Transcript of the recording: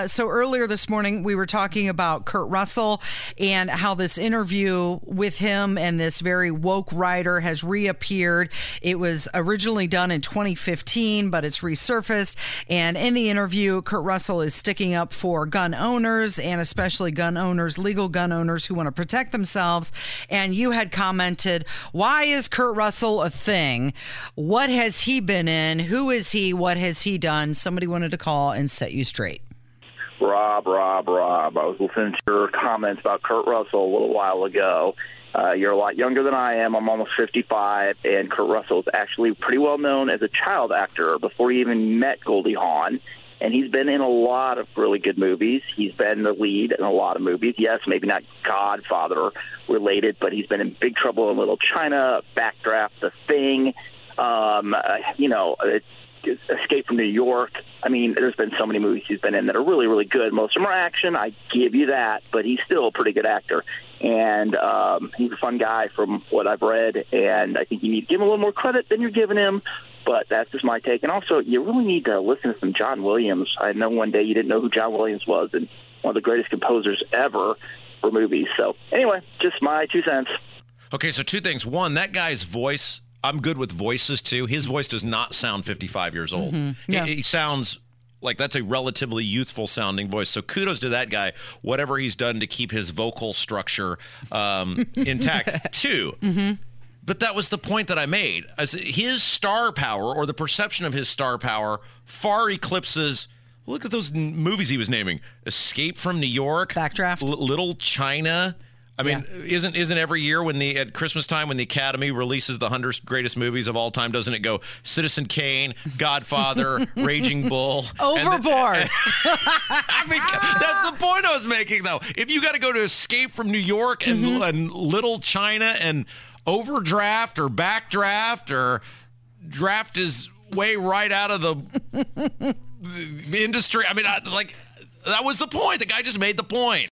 Uh, So earlier this morning, we were talking about Kurt Russell and how this interview with him and this very woke writer has reappeared. It was originally done in 2015, but it's resurfaced. And in the interview, Kurt Russell is sticking up for gun owners and especially gun owners, legal gun owners who want to protect themselves. And you had commented, why is Kurt Russell a thing? What has he been in? Who is he? What has he done? Somebody wanted to call and set you straight. Rob, Rob, Rob. I was listening to your comments about Kurt Russell a little while ago. Uh, you're a lot younger than I am. I'm almost 55, and Kurt Russell is actually pretty well known as a child actor before he even met Goldie Hawn. And he's been in a lot of really good movies. He's been the lead in a lot of movies. Yes, maybe not Godfather related, but he's been in Big Trouble in Little China, Backdraft, The Thing. Um, uh, you know, it, Escape from New York. I mean, there's been so many movies he's been in that are really, really good. Most of them are action. I give you that, but he's still a pretty good actor, and um, he's a fun guy from what I've read. And I think you need to give him a little more credit than you're giving him. But that's just my take. And also, you really need to listen to some John Williams. I know one day you didn't know who John Williams was, and one of the greatest composers ever for movies. So anyway, just my two cents. Okay, so two things. One, that guy's voice, I'm good with voices too. His voice does not sound 55 years old. Yeah. He, he sounds like that's a relatively youthful sounding voice. So kudos to that guy, whatever he's done to keep his vocal structure um, intact. Two, but that was the point that I made. As his star power or the perception of his star power far eclipses. Look at those movies he was naming: Escape from New York, Backdraft. L- Little China. I mean, isn't isn't every year when the at Christmas time when the Academy releases the hundred greatest movies of all time, doesn't it go Citizen Kane, Godfather, Raging Bull, and Overboard. I mean, that's the point I was making, though. If you got to go to Escape from New York and, Mm-hmm. and Little China and Overdraft or Backdraft or Draft is way right out of the, the industry. I mean, I, like that was the point. The guy just made the point.